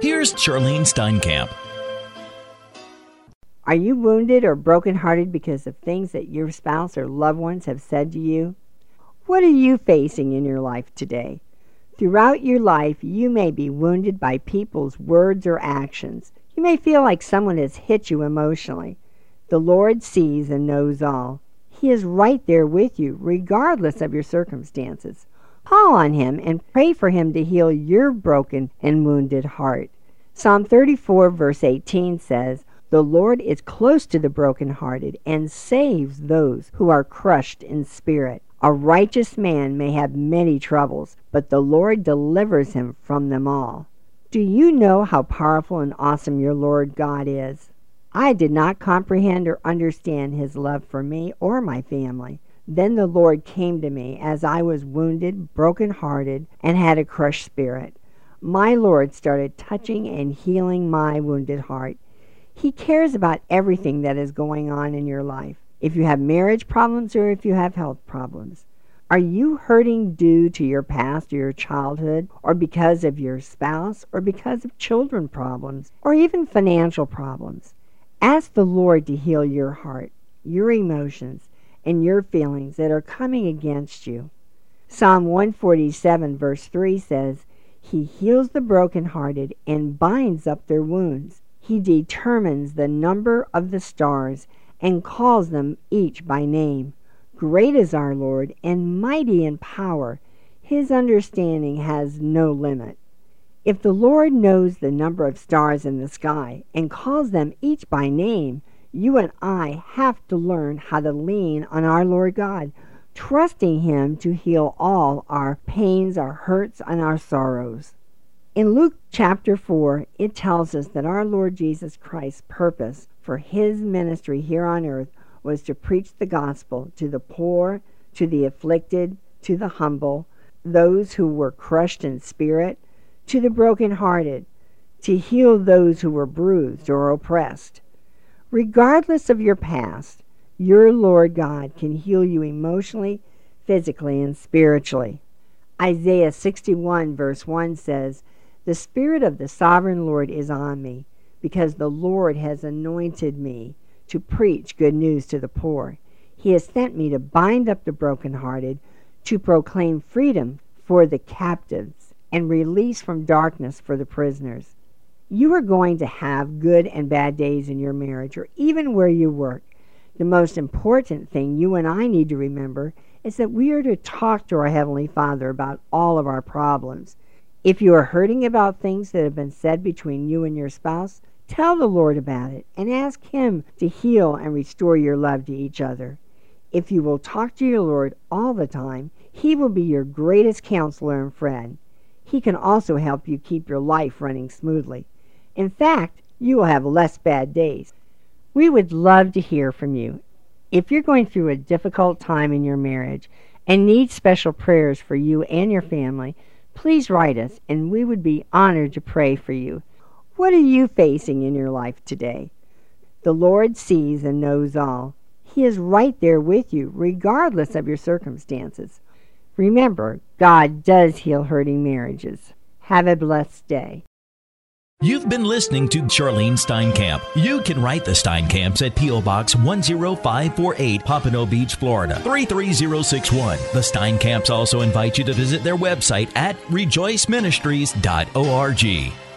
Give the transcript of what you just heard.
Here's Charlyne Steinkamp. Are you wounded or brokenhearted because of things that your spouse or loved ones have said to you? What are you facing in your life today? Throughout your life, you may be wounded by people's words or actions. You may feel like someone has hit you emotionally. The Lord sees and knows all. He is right there with you, regardless of your circumstances. Call on Him and pray for Him to heal your broken and wounded heart. Psalm 34, verse 18 says, The Lord is close to the brokenhearted and saves those who are crushed in spirit. A righteous man may have many troubles, but the Lord delivers him from them all. Do you know how powerful and awesome your Lord God is? I did not comprehend or understand his love for me or my family. Then the Lord came to me as I was wounded, broken hearted, and had a crushed spirit. My Lord started touching and healing my wounded heart. He cares about everything that is going on in your life if you have marriage problems or if you have health problems. Are you hurting due to your past or your childhood, or because of your spouse, or because of children problems, or even financial problems? Ask the Lord to heal your heart, your emotions, and your feelings that are coming against you. Psalm 147, verse 3 says, He heals the brokenhearted and binds up their wounds. He determines the number of the stars and calls them each by name. Great is our Lord, and mighty in power. His understanding has no limit. If the Lord knows the number of stars in the sky and calls them each by name, you and I have to learn how to lean on our Lord God, trusting Him to heal all our pains, our hurts, and our sorrows. In Luke chapter 4, it tells us that our Lord Jesus Christ's purpose for his ministry here on earth was to preach the gospel to the poor, to the afflicted, to the humble, those who were crushed in spirit, to the brokenhearted, to heal those who were bruised or oppressed. Regardless of your past, your Lord God can heal you emotionally, physically, and spiritually. Isaiah 61, verse 1 says, The Spirit of the sovereign Lord is on me because the Lord has anointed me to preach good news to the poor. He has sent me to bind up the brokenhearted, to proclaim freedom for the captives, and release from darkness for the prisoners. You are going to have good and bad days in your marriage or even where you work. The most important thing you and I need to remember is that we are to talk to our Heavenly Father about all of our problems. If you are hurting about things that have been said between you and your spouse, tell the Lord about it and ask Him to heal and restore your love to each other. If you will talk to your Lord all the time, He will be your greatest counselor and friend. He can also help you keep your life running smoothly. In fact, you will have less bad days. We would love to hear from you. If you're going through a difficult time in your marriage and need special prayers for you and your family, please write us, and we would be honored to pray for you. What are you facing in your life today? The Lord sees and knows all. He is right there with you, regardless of your circumstances. Remember, God does heal hurting marriages. Have a blessed day. You've been listening to Charlyne Steinkamp. You can write the Steinkamps at P.O. Box 10548, Pompano Beach, Florida 33061. The Steinkamps also invite you to visit their website at rejoiceministries.org.